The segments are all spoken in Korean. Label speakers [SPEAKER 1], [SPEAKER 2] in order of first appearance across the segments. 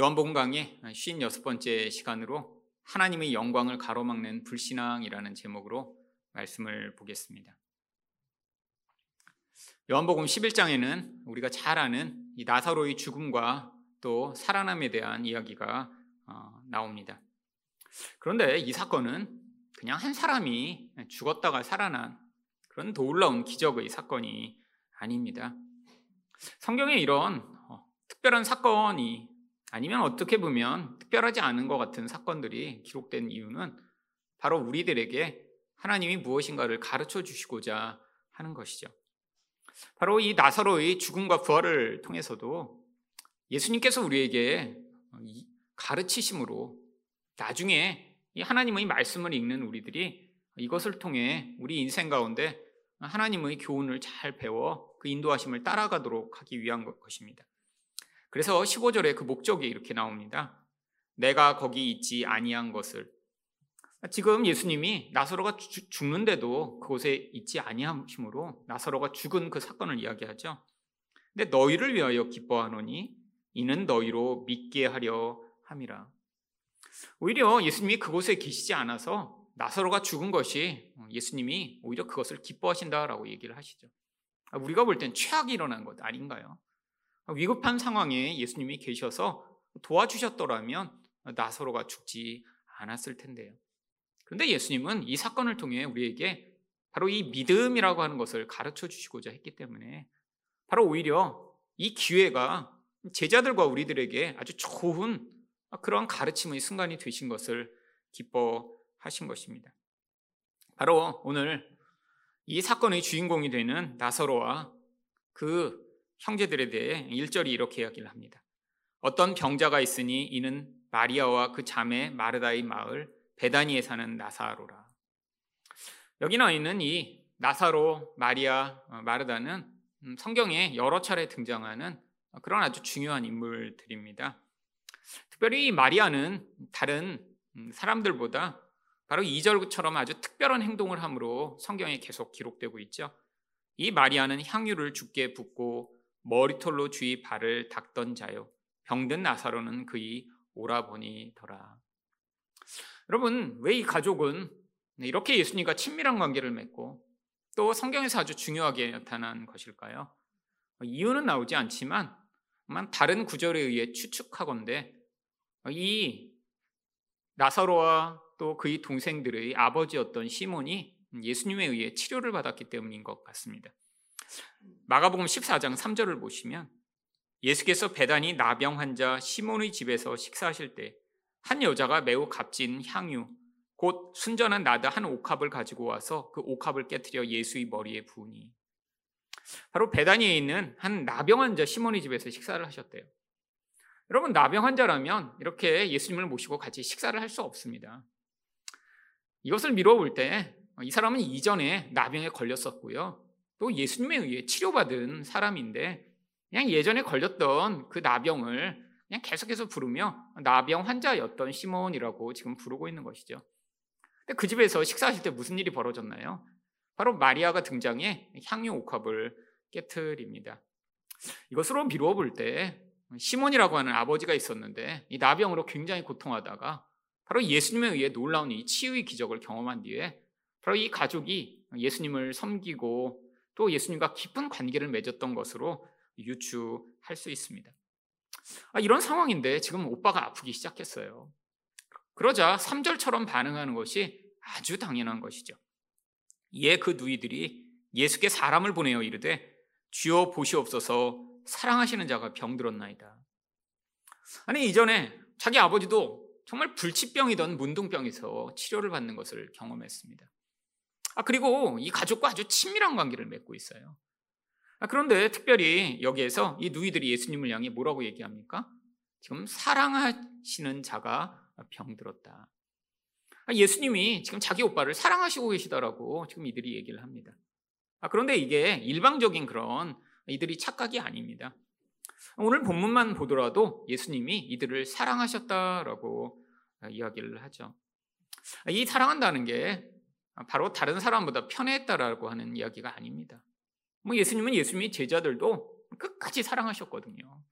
[SPEAKER 1] 요한복음 강의 56번째 시간으로 하나님의 영광을 가로막는 불신앙이라는 제목으로 말씀을 보겠습니다. 요한복음 11장에는 우리가 잘 아는 이 나사로의 죽음과 또 살아남에 대한 이야기가 어, 나옵니다. 그런데 이 사건은 그냥 한 사람이 죽었다가 살아난 그런 놀라운 기적의 사건이 아닙니다. 성경에 이런 어, 특별한 사건이 아니면 어떻게 보면 특별하지 않은 것 같은 사건들이 기록된 이유는 바로 우리들에게 하나님이 무엇인가를 가르쳐 주시고자 하는 것이죠. 바로 이 나사로의 죽음과 부활을 통해서도 예수님께서 우리에게 가르치심으로 나중에 이 하나님의 말씀을 읽는 우리들이 이것을 통해 우리 인생 가운데 하나님의 교훈을 잘 배워 그 인도하심을 따라가도록 하기 위한 것입니다. 그래서 15절에 그 목적이 이렇게 나옵니다. 내가 거기 있지 아니한 것을 지금 예수님이 나사로가 죽는데도 그곳에 있지 아니함으로 나사로가 죽은 그 사건을 이야기하죠. 근데 너희를 위하여 기뻐하노니 이는 너희로 믿게 하려 함이라. 오히려 예수님이 그곳에 계시지 않아서 나사로가 죽은 것이 예수님이 오히려 그것을 기뻐하신다라고 얘기를 하시죠. 우리가 볼 땐 최악이 일어난 것 아닌가요? 위급한 상황에 예수님이 계셔서 도와주셨더라면 나사로가 죽지 않았을 텐데요. 그런데 예수님은 이 사건을 통해 우리에게 바로 이 믿음이라고 하는 것을 가르쳐 주시고자 했기 때문에 바로 오히려 이 기회가 제자들과 우리들에게 아주 좋은 그러한 가르침의 순간이 되신 것을 기뻐하신 것입니다. 바로 오늘 이 사건의 주인공이 되는 나사로와 그 형제들에 대해 1절이 이렇게 이야기를 합니다. 어떤 병자가 있으니 이는 마리아와 그 자매 마르다의 마을 베다니에 사는 나사로라. 여기 나와 있는 이 나사로, 마리아, 어, 마르다는 음, 성경에 여러 차례 등장하는 그런 아주 중요한 인물들입니다. 특별히 이 마리아는 다른 음, 사람들보다 바로 2절처럼 아주 특별한 행동을 함으로 성경에 계속 기록되고 있죠. 이 마리아는 향유를 죽게 붓고 머리털로 주의 발을 닦던 자요. 병든 나사로는 그의 오라버니더라. 여러분, 왜 이 가족은 이렇게 예수님과 친밀한 관계를 맺고 또 성경에서 아주 중요하게 나타난 것일까요? 이유는 나오지 않지만 다른 구절에 의해 추측하건대 이 나사로와 또 그의 동생들의 아버지였던 시몬이 예수님에 의해 치료를 받았기 때문인 것 같습니다. 마가복음 14장 3절을 보시면 예수께서 배단이 나병 환자 시몬의 집에서 식사하실 때 한 여자가 매우 값진 향유 곧 순전한 나드 한 옥합을 가지고 와서 그 옥합을 깨뜨려 예수의 머리에 부으니 바로 배단위에 있는 한 나병 환자 시몬의 집에서 식사를 하셨대요. 여러분 나병 환자라면 이렇게 예수님을 모시고 같이 식사를 할 수 없습니다. 이것을 미뤄볼 때 이 사람은 이전에 나병에 걸렸었고요. 또 예수님에 의해 치료받은 사람인데 그냥 예전에 걸렸던 그 나병을 그냥 계속해서 부르며 나병 환자였던 시몬이라고 지금 부르고 있는 것이죠. 근데 그 집에서 식사하실 때 무슨 일이 벌어졌나요? 바로 마리아가 등장해 향유 옥합을 깨뜨립니다. 이것으로 미루어 볼 때 시몬이라고 하는 아버지가 있었는데 이 나병으로 굉장히 고통하다가 바로 예수님에 의해 놀라운 이 치유의 기적을 경험한 뒤에 바로 이 가족이 예수님을 섬기고 또 예수님과 깊은 관계를 맺었던 것으로 유추할 수 있습니다. 아, 이런 상황인데 지금 오빠가 아프기 시작했어요. 그러자 3절처럼 반응하는 것이 아주 당연한 것이죠. 이에 그 누이들이 예수께 사람을 보내어 이르되 주여 보시옵소서 사랑하시는 자가 병들었나이다. 아니 이전에 자기 아버지도 정말 불치병이던 문둥병에서 치료를 받는 것을 경험했습니다. 아, 그리고 이 가족과 아주 친밀한 관계를 맺고 있어요. 아, 그런데 특별히 여기에서 이 누이들이 예수님을 향해 뭐라고 얘기합니까? 지금 사랑하시는 자가 병들었다. 아, 예수님이 지금 자기 오빠를 사랑하시고 계시다라고 지금 이들이 얘기를 합니다. 아, 그런데 이게 일방적인 그런 이들이 착각이 아닙니다. 오늘 본문만 보더라도 예수님이 이들을 사랑하셨다라고 이야기를 하죠. 이 사랑한다는 게 바로 다른 사람보다 편했다라고 하는 이야기가 아닙니다. 뭐 예수님은 예수님의 제자들도 끝까지 사랑하셨거든요.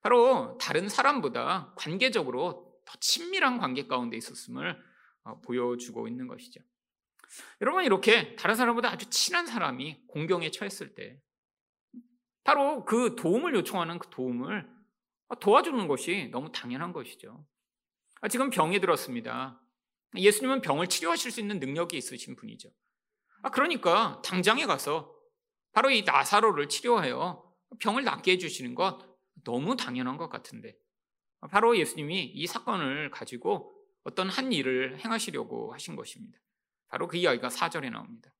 [SPEAKER 1] 바로 다른 사람보다 관계적으로 더 친밀한 관계 가운데 있었음을 어, 보여주고 있는 것이죠. 여러분 이렇게 다른 사람보다 아주 친한 사람이 공경에 처했을 때 바로 그 도움을 요청하는 그 도움을 도와주는 것이 너무 당연한 것이죠. 아, 지금 병이 들었습니다. 예수님은 병을 치료하실 수 있는 능력이 있으신 분이죠. 아, 그러니까 당장에 가서 바로 이 나사로를 치료하여 병을 낫게 해주시는 것 너무 당연한 것 같은데 바로 예수님이 이 사건을 가지고 어떤 한 일을 행하시려고 하신 것입니다. 바로 그 이야기가 사절에 나옵니다.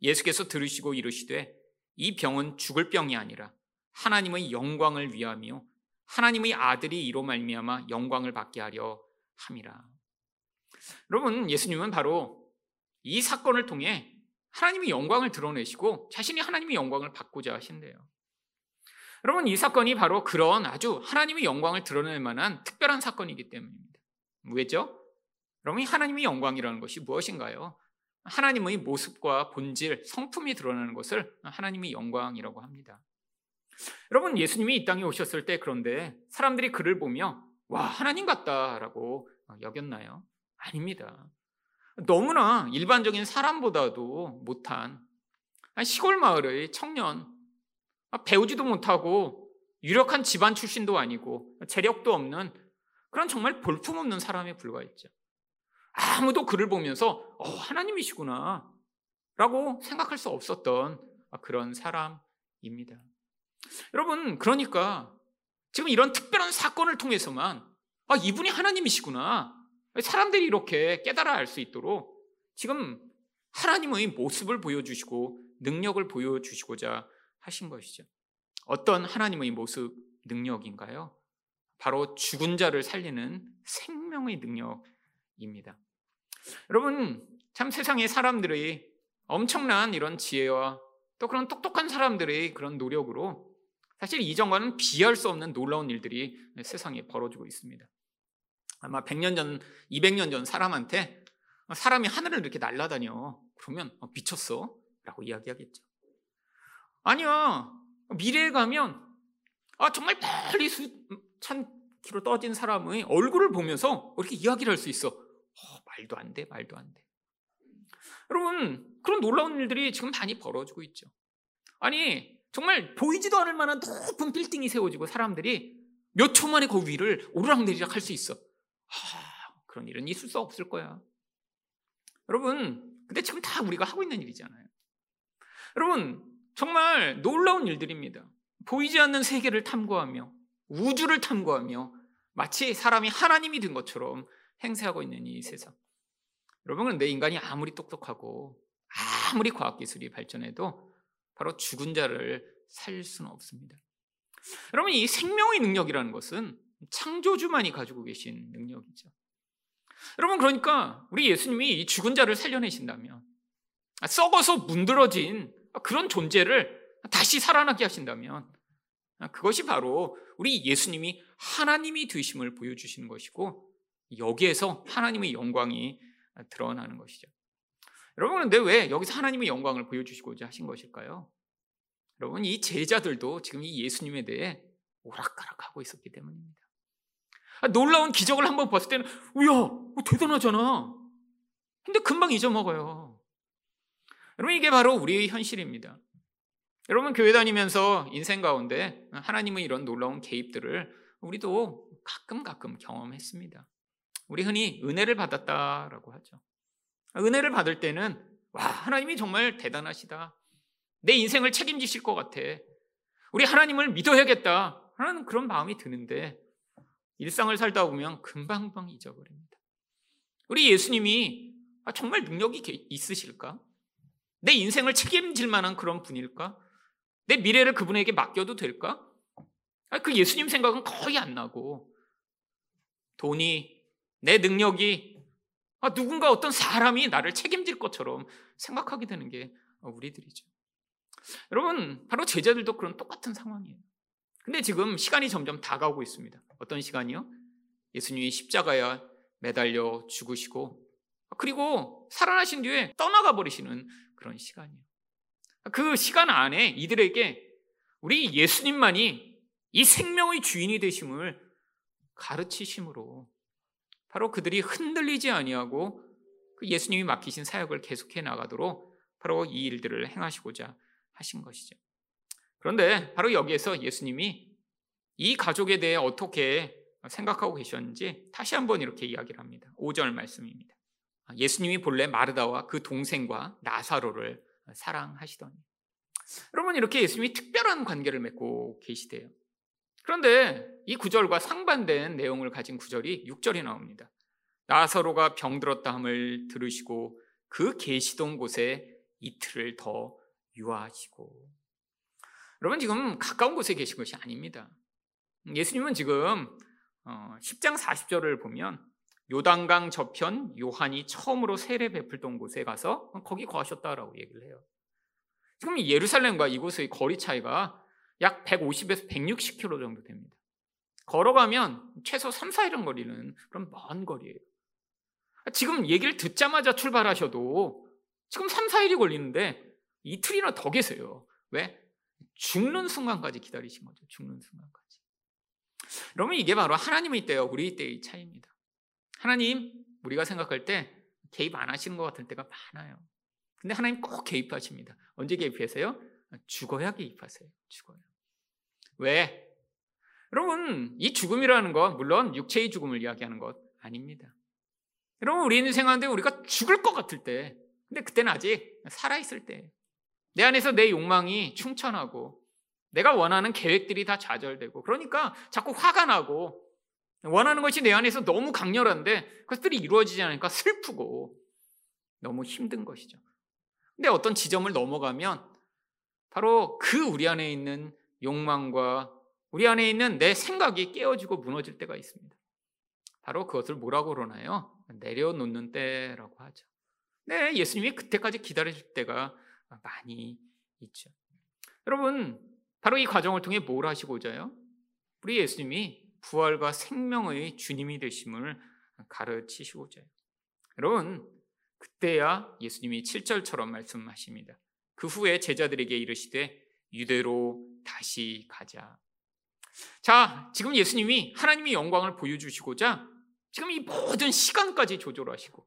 [SPEAKER 1] 예수께서 들으시고 이르시되 이 병은 죽을 병이 아니라 하나님의 영광을 위하며 하나님의 아들이 이로 말미암아 영광을 받게 하려 함이라. 여러분 예수님은 바로 이 사건을 통해 하나님의 영광을 드러내시고 자신이 하나님의 영광을 받고자 하신대요. 여러분 이 사건이 바로 그런 아주 하나님의 영광을 드러낼 만한 특별한 사건이기 때문입니다. 왜죠? 여러분 하나님의 영광이라는 것이 무엇인가요? 하나님의 모습과 본질, 성품이 드러나는 것을 하나님의 영광이라고 합니다. 여러분 예수님이 이 땅에 오셨을 때 그런데 사람들이 그를 보며 와 하나님 같다라고 여겼나요? 아닙니다. 너무나 일반적인 사람보다도 못한 시골 마을의 청년, 배우지도 못하고 유력한 집안 출신도 아니고 재력도 없는 그런 정말 볼품없는 사람에 불과했죠. 아무도 그를 보면서 어, 하나님이시구나 라고 생각할 수 없었던 그런 사람입니다. 여러분, 그러니까 지금 이런 특별한 사건을 통해서만 아, 이분이 하나님이시구나. 사람들이 이렇게 깨달아 알 수 있도록 지금 하나님의 모습을 보여주시고 능력을 보여주시고자 하신 것이죠. 어떤 하나님의 모습, 능력인가요? 바로 죽은 자를 살리는 생명의 능력입니다. 여러분, 참 세상의 사람들의 엄청난 이런 지혜와 또 그런 똑똑한 사람들의 그런 노력으로 사실 이전과는 비할 수 없는 놀라운 일들이 세상에 벌어지고 있습니다. 아마 100년 전, 200년 전 사람한테 사람이 하늘을 이렇게 날아다녀. 그러면 어, 미쳤어. 라고 이야기하겠죠. 아니야. 미래에 가면 아, 정말 멀리 수천 킬로 떠진 사람의 얼굴을 보면서 이렇게 이야기를 할 수 있어. 어, 말도 안 돼, 말도 안 돼. 여러분, 그런 놀라운 일들이 지금 많이 벌어지고 있죠. 아니, 정말 보이지도 않을 만한 높은 빌딩이 세워지고 사람들이 몇 초 만에 그 위를 오르락내리락 할 수 있어. 하, 그런 일은 있을 수 없을 거야. 여러분, 근데 지금 다 우리가 하고 있는 일이잖아요. 여러분, 정말 놀라운 일들입니다. 보이지 않는 세계를 탐구하며 우주를 탐구하며 마치 사람이 하나님이 된 것처럼 행세하고 있는 이 세상. 여러분, 그런데 인간이 아무리 똑똑하고 아무리 과학기술이 발전해도 바로 죽은 자를 살릴 수는 없습니다. 여러분, 이 생명의 능력이라는 것은 창조주만이 가지고 계신 능력이죠. 여러분, 그러니까 우리 예수님이 이 죽은 자를 살려내신다면, 썩어서 문드러진 그런 존재를 다시 살아나게 하신다면, 그것이 바로 우리 예수님이 하나님이 되심을 보여주시는 것이고, 여기에서 하나님의 영광이 드러나는 것이죠. 여러분, 그런데 왜 여기서 하나님의 영광을 보여주시고자 하신 것일까요? 여러분, 이 제자들도 지금 이 예수님에 대해 오락가락하고 있었기 때문입니다. 아, 놀라운 기적을 한번 봤을 때는, 우야, 뭐 대단하잖아. 근데 금방 잊어먹어요. 여러분, 이게 바로 우리의 현실입니다. 여러분, 교회 다니면서 인생 가운데 하나님의 이런 놀라운 개입들을 우리도 가끔 가끔 경험했습니다. 우리 흔히 은혜를 받았다라고 하죠. 은혜를 받을 때는 와 하나님이 정말 대단하시다. 내 인생을 책임지실 것 같아. 우리 하나님을 믿어야겠다. 하는 그런 마음이 드는데 일상을 살다 보면 금방금방 잊어버립니다. 우리 예수님이 아, 정말 능력이 있으실까? 내 인생을 책임질 만한 그런 분일까? 내 미래를 그분에게 맡겨도 될까? 아, 그 예수님 생각은 거의 안 나고 돈이 내 능력이 아, 누군가 어떤 사람이 나를 책임질 것처럼 생각하게 되는 게 우리들이죠. 여러분, 바로 제자들도 그런 똑같은 상황이에요. 근데 지금 시간이 점점 다가오고 있습니다. 어떤 시간이요? 예수님이 십자가에 매달려 죽으시고, 그리고 살아나신 뒤에 떠나가 버리시는 그런 시간이에요. 그 시간 안에 이들에게 우리 예수님만이 이 생명의 주인이 되심을 가르치심으로 바로 그들이 흔들리지 아니하고 그 예수님이 맡기신 사역을 계속해 나가도록 바로 이 일들을 행하시고자 하신 것이죠. 그런데 바로 여기에서 예수님이 이 가족에 대해 어떻게 생각하고 계셨는지 다시 한번 이렇게 이야기를 합니다. 5절 말씀입니다. 예수님이 본래 마르다와 그 동생과 나사로를 사랑하시더니 여러분 이렇게 예수님이 특별한 관계를 맺고 계시대요. 그런데 이 구절과 상반된 내용을 가진 구절이 6절에 나옵니다. 나사로가 병들었다 함을 들으시고 그 계시던 곳에 이틀을 더 유하시고 여러분 지금 가까운 곳에 계신 것이 아닙니다. 예수님은 지금 10장 어, 40절을 보면 요단강 저편 요한이 처음으로 세례 베풀던 곳에 가서 거기 거하셨다라고 얘기를 해요. 지금 예루살렘과 이곳의 거리 차이가 약 150에서 160km 정도 됩니다. 걸어가면 최소 3, 4일은 거리는 그런 먼 거리예요. 지금 얘기를 듣자마자 출발하셔도 지금 3, 4일이 걸리는데 이틀이나 더 계세요. 왜? 죽는 순간까지 기다리신 거죠. 죽는 순간까지. 여러분 이게 바로 하나님의 때와 우리 때의 차이입니다. 하나님 우리가 생각할 때 개입 안 하시는 것 같을 때가 많아요. 근데 하나님 꼭 개입하십니다. 언제 개입하세요? 죽어야 개입하세요. 죽어요. 왜? 여러분 이 죽음이라는 것 물론 육체의 죽음을 이야기하는 것 아닙니다. 여러분 우리 인생 하는데 우리가 죽을 것 같을 때 근데 그때는 아직 살아있을 때 내 안에서 내 욕망이 충천하고 내가 원하는 계획들이 다 좌절되고 그러니까 자꾸 화가 나고 원하는 것이 내 안에서 너무 강렬한데 그것들이 이루어지지 않으니까 슬프고 너무 힘든 것이죠. 근데 어떤 지점을 넘어가면 바로 그 우리 안에 있는 욕망과 우리 안에 있는 내 생각이 깨어지고 무너질 때가 있습니다. 바로 그것을 뭐라고 그러나요? 내려놓는 때라고 하죠. 네, 예수님이 그때까지 기다리실 때가 많이 있죠. 여러분, 바로 이 과정을 통해 뭘 하시고자요? 우리 예수님이 부활과 생명의 주님이 되심을 가르치시고자 요 여러분, 그때야 예수님이 7절처럼 말씀하십니다. 그 후에 제자들에게 이르시되 유대로 다시 가자. 자, 지금 예수님이 하나님의 영광을 보여주시고자 지금 이 모든 시간까지 조절하시고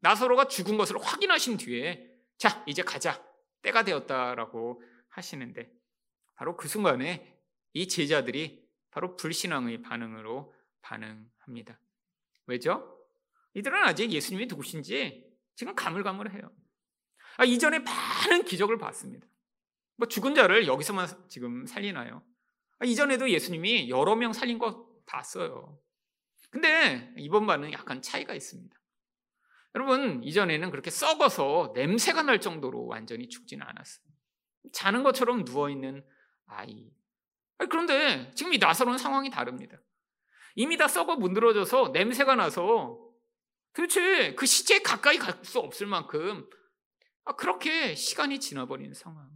[SPEAKER 1] 나사로가 죽은 것을 확인하신 뒤에 자, 이제 가자. 때가 되었다라고 하시는데 바로 그 순간에 이 제자들이 바로 불신앙의 반응으로 반응합니다. 왜죠? 이들은 아직 예수님이 누구신지 지금 가물가물해요. 아, 이전에 많은 기적을 봤습니다. 뭐 죽은 자를 여기서만 지금 살리나요? 아, 이전에도 예수님이 여러 명 살린 거 봤어요. 근데 이번 반은 약간 차이가 있습니다. 여러분, 이전에는 그렇게 썩어서 냄새가 날 정도로 완전히 죽지는 않았어요. 자는 것처럼 누워있는 아이. 그런데 지금 이 나사로는 상황이 다릅니다. 이미 다 썩어 문드러져서 냄새가 나서 도대체 그 시체에 가까이 갈 수 없을 만큼 아, 그렇게 시간이 지나버린 상황.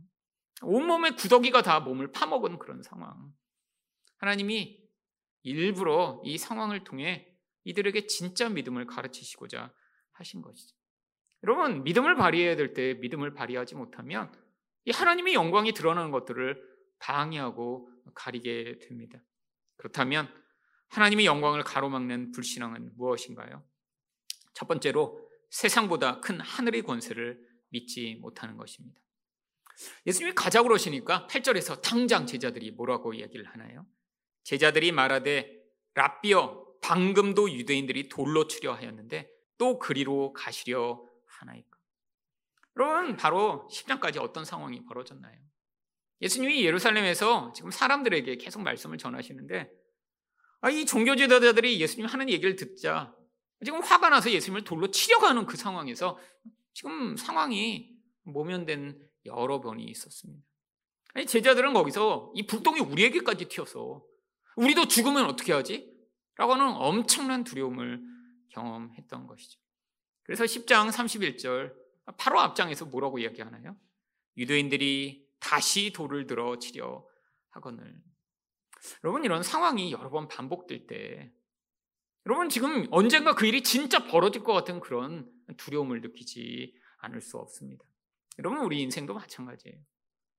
[SPEAKER 1] 온몸에 구더기가 다 몸을 파먹은 그런 상황. 하나님이 일부러 이 상황을 통해 이들에게 진짜 믿음을 가르치시고자 하신 것이죠. 여러분, 믿음을 발휘해야 될 때 믿음을 발휘하지 못하면 이 하나님의 영광이 드러나는 것들을 방해하고 가리게 됩니다. 그렇다면 하나님의 영광을 가로막는 불신앙은 무엇인가요? 첫 번째로 세상보다 큰 하늘의 권세를 믿지 못하는 것입니다. 예수님이 가자고 그러시니까 8절에서 당장 제자들이 뭐라고 이야기를 하나요? 제자들이 말하되 랍비어 방금도 유대인들이 돌로 치려 하였는데 또 그리로 가시려 하나이까. 여러분 바로 10장까지 어떤 상황이 벌어졌나요? 예수님이 예루살렘에서 지금 사람들에게 계속 말씀을 전하시는데 아, 이 종교 지도자들이 예수님 하는 얘기를 듣자 지금 화가 나서 예수님을 돌로 치려가는 그 상황에서 지금 상황이 모면된 여러 번이 있었습니다. 아니, 제자들은 거기서 이 불똥이 우리에게까지 튀어서 우리도 죽으면 어떻게 하지? 라고 하는 엄청난 두려움을 경험했던 것이죠. 그래서 10장 31절 바로 앞장에서 뭐라고 이야기하나요? 유대인들이 다시 돌을 들어 치려 하거늘. 여러분 이런 상황이 여러 번 반복될 때 여러분 지금 언젠가 그 일이 진짜 벌어질 것 같은 그런 두려움을 느끼지 않을 수 없습니다. 여러분 우리 인생도 마찬가지예요.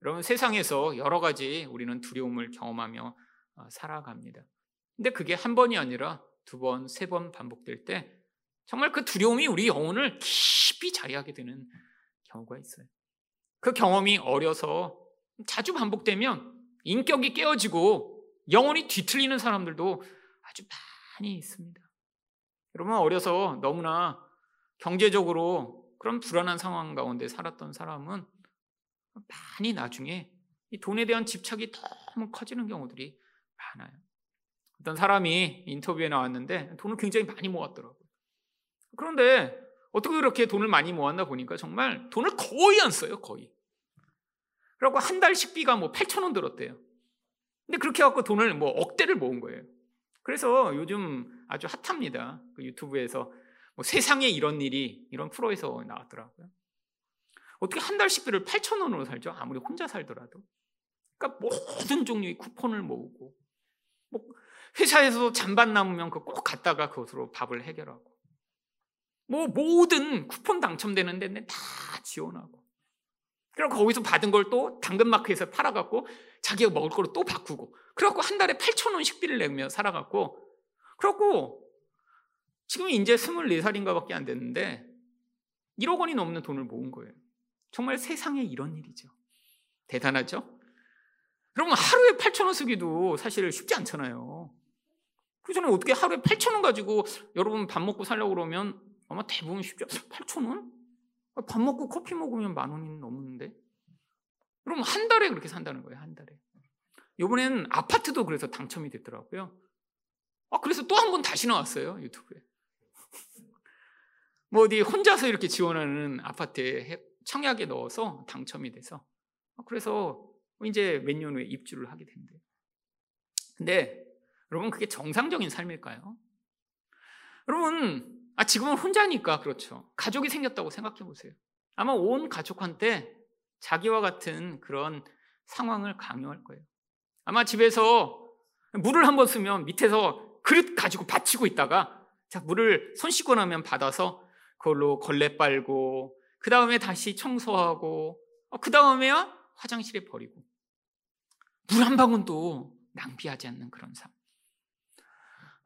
[SPEAKER 1] 여러분 세상에서 여러 가지 우리는 두려움을 경험하며 어, 살아갑니다. 근데 그게 한 번이 아니라 두 번, 세 번 반복될 때 정말 그 두려움이 우리 영혼을 깊이 자리하게 되는 경우가 있어요. 그 경험이 어려서 자주 반복되면 인격이 깨어지고 영혼이 뒤틀리는 사람들도 아주 많이 있습니다. 여러분 어려서 너무나 경제적으로 그런 불안한 상황 가운데 살았던 사람은 많이 나중에 이 돈에 대한 집착이 너무 커지는 경우들이 많아요. 어떤 사람이 인터뷰에 나왔는데 돈을 굉장히 많이 모았더라고요. 그런데 어떻게 그렇게 돈을 많이 모았나 보니까 정말 돈을 거의 안 써요, 거의. 그리고 한 달 식비가 뭐 8천 원 들었대요. 근데 그렇게 해갖고 돈을 뭐 억대를 모은 거예요. 그래서 요즘 아주 핫합니다. 그 유튜브에서 뭐 세상에 이런 일이 이런 프로에서 나왔더라고요. 어떻게 한 달 식비를 8천 원으로 살죠? 아무리 혼자 살더라도. 그러니까 모든 종류의 쿠폰을 모으고 뭐 회사에서 잔반 남으면 그꼭 갔다가 그것으로 밥을 해결하고 뭐 모든 쿠폰 당첨되는 데는 다 지원하고 그리고 거기서 받은 걸 또 당근마켓에서 팔아갖고 자기가 먹을 거로 또 바꾸고 그래갖고 한 달에 8천 원 식비를 내며 살아갖고 그래갖고 지금 이제 24살인가 밖에 안 됐는데 1억 원이 넘는 돈을 모은 거예요. 정말 세상에 이런 일이죠. 대단하죠? 여러분 하루에 8천 원 쓰기도 사실 쉽지 않잖아요. 그 전에 어떻게 하루에 8천 원 가지고 여러분 밥 먹고 살려고 그러면 아마 대부분 않아요. 8천 원? 밥 먹고 커피 먹으면 만 원이 넘는데? 여러분 한 달에 그렇게 산다는 거예요. 한 달에. 이번엔 아파트도 그래서 당첨이 됐더라고요. 아, 그래서 또 한 번 다시 나왔어요. 유튜브에. 뭐 어디 혼자서 이렇게 지원하는 아파트에 청약에 넣어서 당첨이 돼서 아, 그래서 이제 몇 년 후에 입주를 하게 된대요. 근데 여러분 그게 정상적인 삶일까요? 여러분 아 지금은 혼자니까 그렇죠. 가족이 생겼다고 생각해 보세요. 아마 온 가족한테 자기와 같은 그런 상황을 강요할 거예요. 아마 집에서 물을 한 번 쓰면 밑에서 그릇 가지고 받치고 있다가 자 물을 손 씻고 나면 받아서 그걸로 걸레 빨고 그 다음에 다시 청소하고 어, 그 다음에야 화장실에 버리고 물 한 방울도 낭비하지 않는 그런 삶.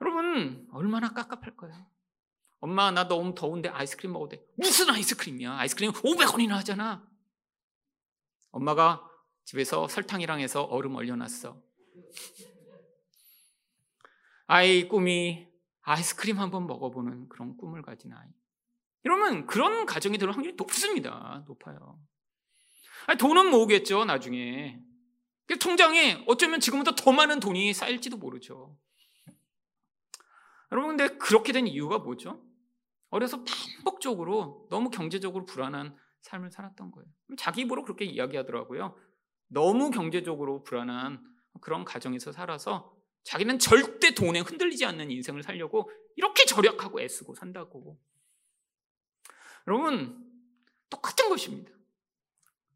[SPEAKER 1] 여러분 얼마나 깝깝할까요? 엄마 나 너무 더운데 아이스크림 먹어도 돼. 무슨 아이스크림이야? 아이스크림 500원이나 하잖아. 엄마가 집에서 설탕이랑 해서 얼음 얼려놨어. 아이 꿈이 아이스크림 한번 먹어보는 그런 꿈을 가진 아이. 이러면 그런 가정이 될 확률이 높습니다. 높아요. 아니, 돈은 모으겠죠, 나중에. 통장에 어쩌면 지금보다 더 많은 돈이 쌓일지도 모르죠. 여러분, 근데 그렇게 된 이유가 뭐죠? 어려서 반복적으로 너무 경제적으로 불안한 삶을 살았던 거예요. 자기 입으로 그렇게 이야기하더라고요. 너무 경제적으로 불안한 그런 가정에서 살아서 자기는 절대 돈에 흔들리지 않는 인생을 살려고 이렇게 절약하고 애쓰고 산다고. 여러분, 똑같은 것입니다.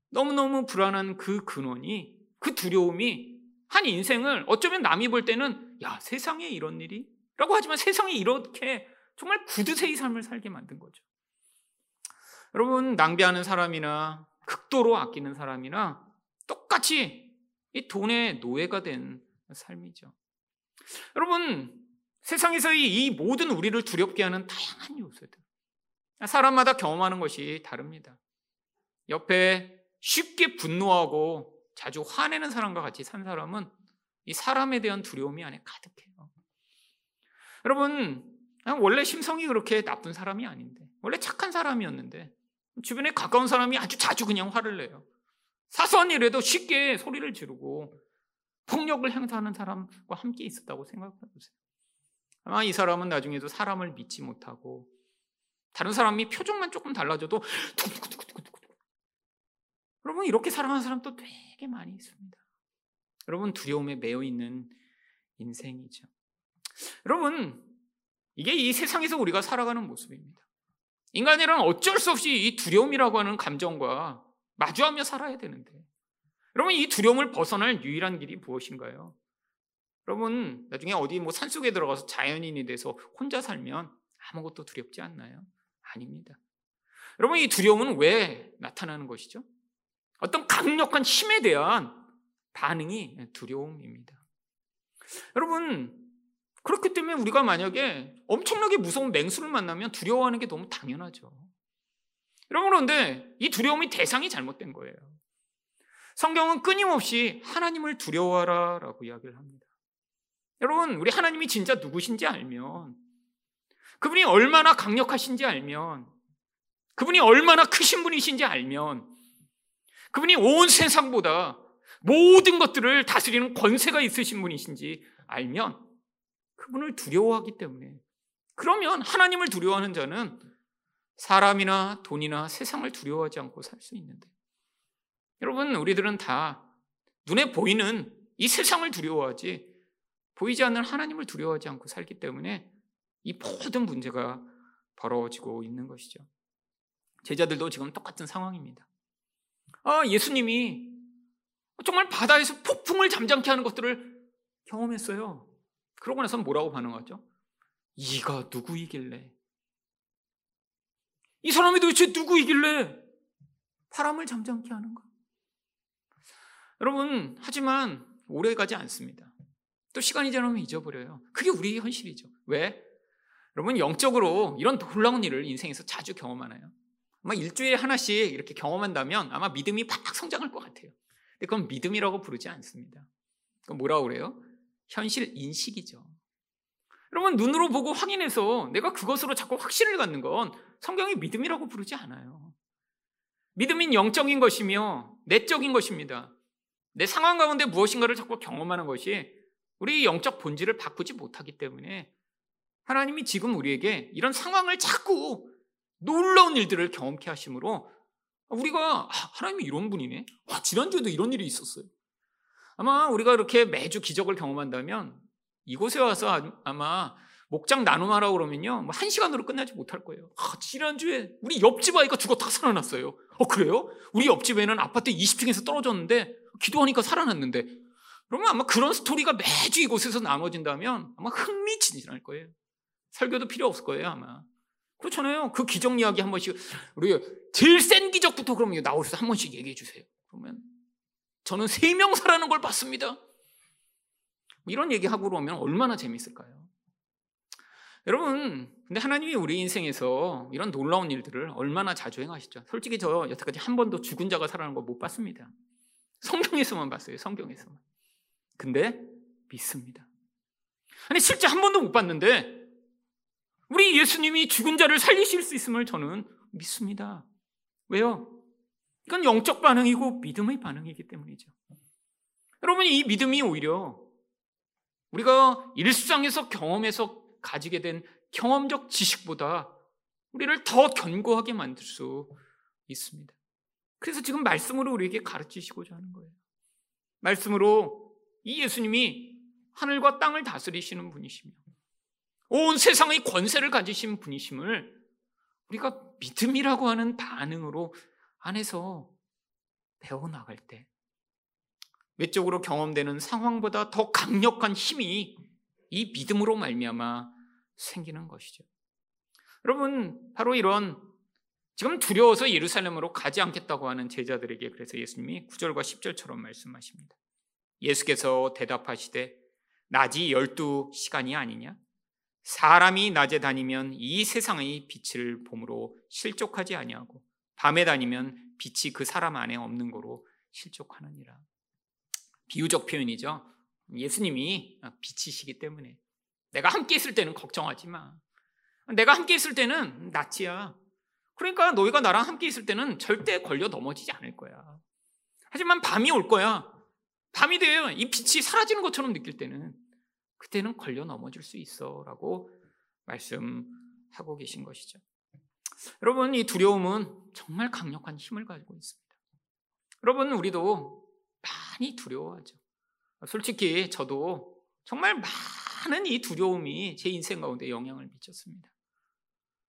[SPEAKER 1] 너무너무 불안한 그 근원이, 그 두려움이 한 인생을 어쩌면 남이 볼 때는 야, 세상에 이런 일이? 라고 하지만 세상에 이렇게 정말 구두쇠의 삶을 살게 만든 거죠. 여러분, 낭비하는 사람이나 극도로 아끼는 사람이나 똑같이 이 돈의 노예가 된 삶이죠. 여러분, 세상에서의 이 모든 우리를 두렵게 하는 다양한 요소들. 사람마다 경험하는 것이 다릅니다. 옆에 쉽게 분노하고 자주 화내는 사람과 같이 산 사람은 이 사람에 대한 두려움이 안에 가득해요. 여러분, 원래 심성이 그렇게 나쁜 사람이 아닌데, 원래 착한 사람이었는데, 주변에 가까운 사람이 아주 자주 그냥 화를 내요. 사소한 일에도 쉽게 소리를 지르고 폭력을 행사하는 사람과 함께 있었다고 생각해 보세요. 아마 이 사람은 나중에도 사람을 믿지 못하고 다른 사람이 표정만 조금 달라져도 여러분 이렇게 살아가는 사람도 되게 많이 있습니다. 여러분 두려움에 매여 있는 인생이죠. 여러분 이게 이 세상에서 우리가 살아가는 모습입니다. 인간이란 어쩔 수 없이 이 두려움이라고 하는 감정과 마주하며 살아야 되는데 여러분 이 두려움을 벗어날 유일한 길이 무엇인가요? 여러분 나중에 어디 뭐 산속에 들어가서 자연인이 돼서 혼자 살면 아무것도 두렵지 않나요? 아닙니다. 여러분 이 두려움은 왜 나타나는 것이죠? 어떤 강력한 힘에 대한 반응이 두려움입니다. 여러분, 그렇기 때문에 우리가 만약에 엄청나게 무서운 맹수를 만나면 두려워하는 게 너무 당연하죠. 여러분, 그런데 이 두려움이 대상이 잘못된 거예요. 성경은 끊임없이 하나님을 두려워하라 라고 이야기를 합니다. 여러분, 우리 하나님이 진짜 누구신지 알면, 그분이 얼마나 강력하신지 알면, 그분이 얼마나 크신 분이신지 알면, 그분이 온 세상보다 모든 것들을 다스리는 권세가 있으신 분이신지 알면, 그분을 두려워하기 때문에, 그러면 하나님을 두려워하는 자는 사람이나 돈이나 세상을 두려워하지 않고 살 수 있는데, 여러분, 우리들은 다 눈에 보이는 이 세상을 두려워하지 보이지 않는 하나님을 두려워하지 않고 살기 때문에 이 모든 문제가 벌어지고 있는 것이죠. 제자들도 지금 똑같은 상황입니다. 아, 예수님이 정말 바다에서 폭풍을 잠잠케 하는 것들을 경험했어요. 그러고 나서 뭐라고 반응하죠? 이가 누구이길래? 이 사람이 도대체 누구이길래 바람을 잠잠케 하는가? 여러분, 하지만 오래 가지 않습니다. 또 시간이 지나면 잊어버려요. 그게 우리의 현실이죠. 왜? 여러분, 영적으로 이런 놀라운 일을 인생에서 자주 경험하나요? 아마 일주일에 하나씩 이렇게 경험한다면 아마 믿음이 팍 성장할 것 같아요. 근데 그건 믿음이라고 부르지 않습니다. 그건 뭐라고 그래요? 현실 인식이죠. 여러분, 눈으로 보고 확인해서 내가 그것으로 자꾸 확신을 갖는 건 성경이 믿음이라고 부르지 않아요. 믿음인 영적인 것이며 내적인 것입니다. 내 상황 가운데 무엇인가를 자꾸 경험하는 것이 우리 영적 본질을 바꾸지 못하기 때문에 하나님이 지금 우리에게 이런 상황을 자꾸 놀라운 일들을 경험케 하심으로 우리가 아, 하나님이 이런 분이네. 아, 지난주에도 이런 일이 있었어요. 아마 우리가 이렇게 매주 기적을 경험한다면 이곳에 와서 아마 목장 나눔하라고 그러면요. 뭐 한 시간으로 끝나지 못할 거예요. 아, 지난주에 우리 옆집 아이가 죽었다 살아났어요. 어, 그래요? 우리 옆집에는 아파트 20층에서 떨어졌는데 기도하니까 살아났는데 그러면 아마 그런 스토리가 매주 이곳에서 나눠진다면 아마 흥미진진할 거예요. 설교도 필요 없을 거예요, 아마. 그렇잖아요. 그 기적 이야기 한 번씩, 우리 제일 센 기적부터 그러면 나오셔서 한 번씩 얘기해 주세요. 그러면 저는 세명 살아는 걸 봤습니다. 뭐 이런 얘기하고 그러면 얼마나 재밌을까요? 여러분, 근데 하나님이 우리 인생에서 이런 놀라운 일들을 얼마나 자주 행하시죠? 솔직히 저 여태까지 한 번도 죽은 자가 살아난 거못 봤습니다. 성경에서만 봤어요, 성경에서만. 근데 믿습니다. 아니, 실제 한 번도 못 봤는데, 우리 예수님이 죽은 자를 살리실 수 있음을 저는 믿습니다. 왜요? 이건 영적 반응이고 믿음의 반응이기 때문이죠. 여러분, 이 믿음이 오히려 우리가 일상에서 경험해서 가지게 된 경험적 지식보다 우리를 더 견고하게 만들 수 있습니다. 그래서 지금 말씀으로 우리에게 가르치시고자 하는 거예요. 말씀으로 이 예수님이 하늘과 땅을 다스리시는 분이시며 온 세상의 권세를 가지신 분이심을 우리가 믿음이라고 하는 반응으로 안에서 배워나갈 때 외적으로 경험되는 상황보다 더 강력한 힘이 이 믿음으로 말미암아 생기는 것이죠. 여러분 바로 이런 지금 두려워서 예루살렘으로 가지 않겠다고 하는 제자들에게 그래서 예수님이 9절과 10절처럼 말씀하십니다. 예수께서 대답하시되 낮이 열두 시간이 아니냐? 사람이 낮에 다니면 이 세상의 빛을 봄으로 실족하지 아니하고 밤에 다니면 빛이 그 사람 안에 없는 거로 실족하느니라. 비유적 표현이죠. 예수님이 빛이시기 때문에 내가 함께 있을 때는 걱정하지 마. 내가 함께 있을 때는 낫지야. 그러니까 너희가 나랑 함께 있을 때는 절대 걸려 넘어지지 않을 거야. 하지만 밤이 올 거야. 밤이 돼요. 이 빛이 사라지는 것처럼 느낄 때는 그때는 걸려 넘어질 수 있어라고 말씀하고 계신 것이죠. 여러분 이 두려움은 정말 강력한 힘을 가지고 있습니다. 여러분 우리도 많이 두려워하죠. 솔직히 저도 정말 많은 이 두려움이 제 인생 가운데 영향을 미쳤습니다.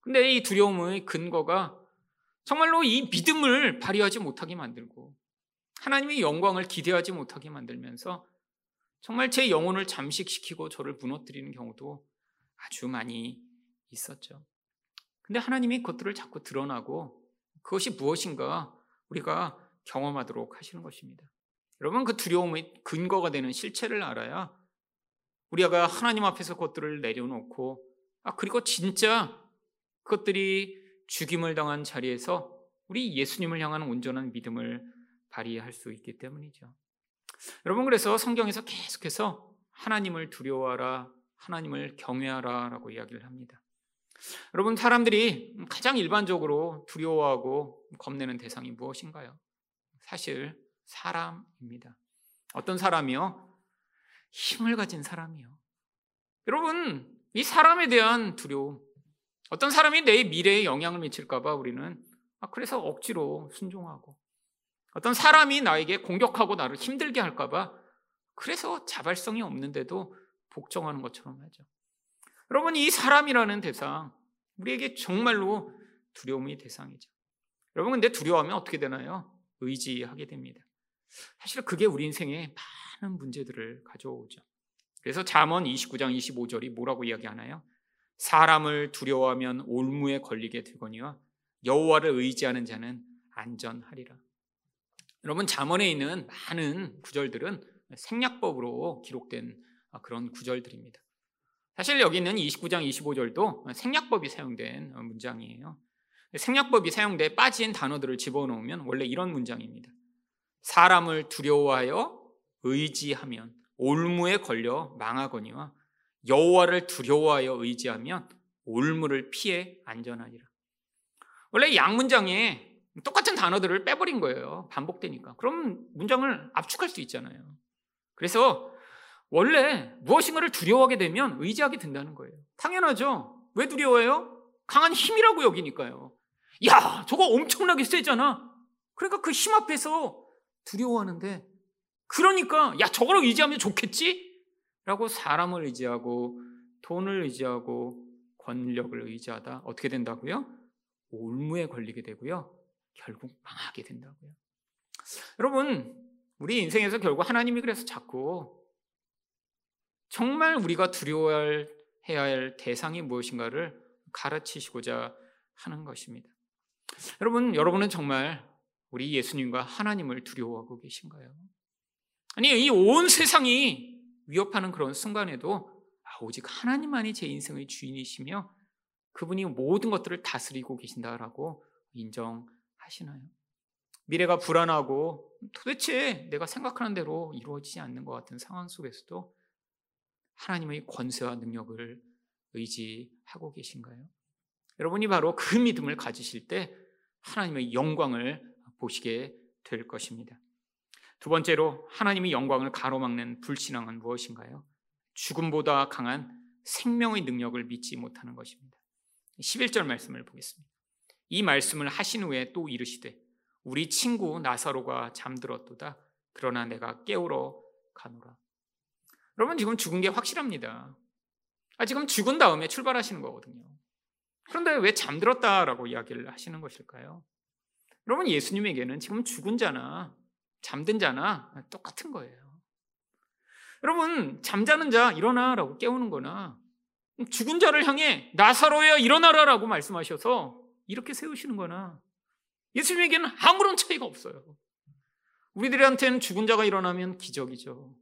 [SPEAKER 1] 근데 이 두려움의 근거가 정말로 이 믿음을 발휘하지 못하게 만들고 하나님의 영광을 기대하지 못하게 만들면서 정말 제 영혼을 잠식시키고 저를 무너뜨리는 경우도 아주 많이 있었죠. 근데 하나님이 그것들을 자꾸 드러나고 그것이 무엇인가 우리가 경험하도록 하시는 것입니다. 여러분 그 두려움의 근거가 되는 실체를 알아야 우리가 하나님 앞에서 그것들을 내려놓고 아 그리고 진짜 그것들이 죽임을 당한 자리에서 우리 예수님을 향한 온전한 믿음을 발휘할 수 있기 때문이죠. 여러분 그래서 성경에서 계속해서 하나님을 두려워하라, 하나님을 경외하라라고 이야기를 합니다. 여러분 사람들이 가장 일반적으로 두려워하고 겁내는 대상이 무엇인가요? 사실 사람입니다. 어떤 사람이요? 힘을 가진 사람이요. 여러분, 이 사람에 대한 두려움. 어떤 사람이 내 미래에 영향을 미칠까봐 우리는 아, 그래서 억지로 순종하고 어떤 사람이 나에게 공격하고 나를 힘들게 할까봐 그래서 자발성이 없는데도 복종하는 것처럼 하죠. 여러분, 이 사람이라는 대상, 우리에게 정말로 두려움의 대상이죠. 여러분, 근데 두려워하면 어떻게 되나요? 의지하게 됩니다. 사실 그게 우리 인생에 많은 문제들을 가져오죠. 그래서 잠언 29장 25절이 뭐라고 이야기하나요? 사람을 두려워하면 올무에 걸리게 되거니와 여호와를 의지하는 자는 안전하리라. 여러분 잠언에 있는 많은 구절들은 생략법으로 기록된 그런 구절들입니다. 사실 여기 있는 29장 25절도 생략법이 사용된 문장이에요. 생략법이 사용돼 빠진 단어들을 집어넣으면 원래 이런 문장입니다. 사람을 두려워하여 의지하면 올무에 걸려 망하거니와 여호와를 두려워하여 의지하면 올무를 피해 안전하리라. 원래 양 문장에 똑같은 단어들을 빼버린 거예요. 반복되니까. 그럼 문장을 압축할 수 있잖아요. 그래서 원래 무엇인가를 두려워하게 되면 의지하게 된다는 거예요. 당연하죠. 왜 두려워해요? 강한 힘이라고 여기니까요. 야, 저거 엄청나게 세잖아. 그러니까 그 힘 앞에서 두려워하는데 그러니까 야 저걸 의지하면 좋겠지? 라고 사람을 의지하고 돈을 의지하고 권력을 의지하다 어떻게 된다고요? 올무에 걸리게 되고요. 결국 망하게 된다고요. 여러분, 우리 인생에서 결국 하나님이 그래서 자꾸 정말 우리가 두려워해야 할 대상이 무엇인가를 가르치시고자 하는 것입니다. 여러분, 여러분은 정말 우리 예수님과 하나님을 두려워하고 계신가요? 아니, 이 온 세상이 위협하는 그런 순간에도 아, 오직 하나님만이 제 인생의 주인이시며 그분이 모든 것들을 다스리고 계신다라고 인정하시나요? 미래가 불안하고 도대체 내가 생각하는 대로 이루어지지 않는 것 같은 상황 속에서도 하나님의 권세와 능력을 의지하고 계신가요? 여러분이 바로 그 믿음을 가지실 때 하나님의 영광을 보시게 될 것입니다. 두 번째로 하나님의 영광을 가로막는 불신앙은 무엇인가요? 죽음보다 강한 생명의 능력을 믿지 못하는 것입니다. 11절 말씀을 보겠습니다. 이 말씀을 하신 후에 또 이르시되 우리 친구 나사로가 잠들었도다. 그러나 내가 깨우러 가노라. 여러분 지금 죽은 게 확실합니다. 아, 지금 죽은 다음에 출발하시는 거거든요. 그런데 왜 잠들었다라고 이야기를 하시는 것일까요? 여러분 예수님에게는 지금 죽은 자나 잠든 자나 똑같은 거예요. 여러분 잠자는 자 일어나라고 깨우는 거나 죽은 자를 향해 나사로야 일어나라라고 말씀하셔서 이렇게 세우시는 거나 예수님에게는 아무런 차이가 없어요. 우리들한테는 죽은 자가 일어나면 기적이죠.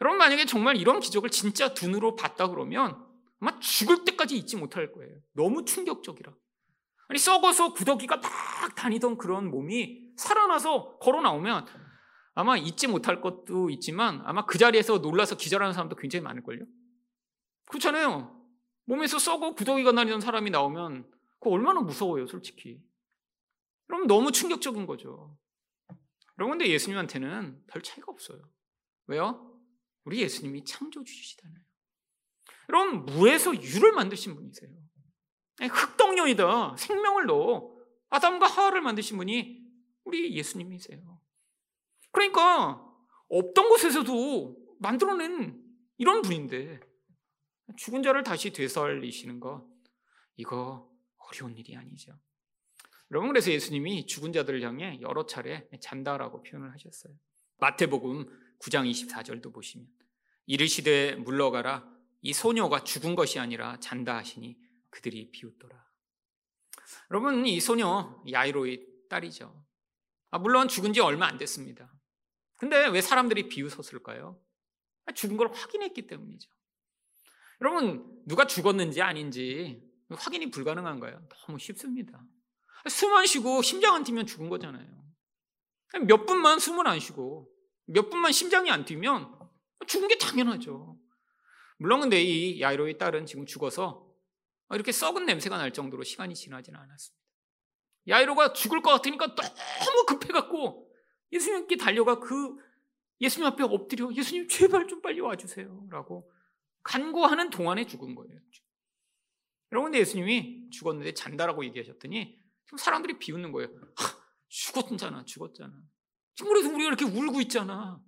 [SPEAKER 1] 여러분 만약에 정말 이런 기적을 진짜 눈으로 봤다 그러면 아마 죽을 때까지 잊지 못할 거예요. 너무 충격적이라. 아니 썩어서 구더기가 막 다니던 그런 몸이 살아나서 걸어 나오면 아마 잊지 못할 것도 있지만 아마 그 자리에서 놀라서 기절하는 사람도 굉장히 많을걸요. 그렇잖아요. 몸에서 썩어 구더기가 다니던 사람이 나오면 그거 얼마나 무서워요, 솔직히. 그럼 너무 충격적인 거죠. 여러분, 근데 예수님한테는 별 차이가 없어요. 왜요? 우리 예수님이 창조주시잖아요. 여러분, 무에서 유를 만드신 분이세요. 흙덩이이다 생명을 넣어 아담과 하와를 만드신 분이 우리 예수님이세요. 그러니까 없던 곳에서도 만들어낸 이런 분인데 죽은 자를 다시 되살리시는 것 이거 어려운 일이 아니죠. 여러분 그래서 예수님이 죽은 자들을 향해 여러 차례 잔다라고 표현을 하셨어요. 마태복음 9장 24절도 보시면 이르시되 물러가라 이 소녀가 죽은 것이 아니라 잔다 하시니 그들이 비웃더라. 여러분 이 소녀 야이로의 딸이죠. 아, 물론 죽은 지 얼마 안 됐습니다. 근데 왜 사람들이 비웃었을까요? 죽은 걸 확인했기 때문이죠. 여러분, 누가 죽었는지 아닌지 확인이 불가능한가요? 너무 쉽습니다. 숨 안 쉬고 심장 안 뛰면 죽은 거잖아요. 몇 분만 숨을 안 쉬고 몇 분만 심장이 안 뛰면 죽은 게 당연하죠. 물론 근데 이 야이로의 딸은 지금 죽어서 이렇게 썩은 냄새가 날 정도로 시간이 지나지는 않았습니다. 야이로가 죽을 것 같으니까 너무 급해갖고 예수님께 달려가 그 예수님 앞에 엎드려 예수님 제발 좀 빨리 와주세요 라고 간구하는 동안에 죽은 거예요. 여러분 근데 예수님이 죽었는데 잔다라고 얘기하셨더니 사람들이 비웃는 거예요. 하, 죽었잖아 죽었잖아. 지금 그래서 우리가 이렇게 울고 있잖아.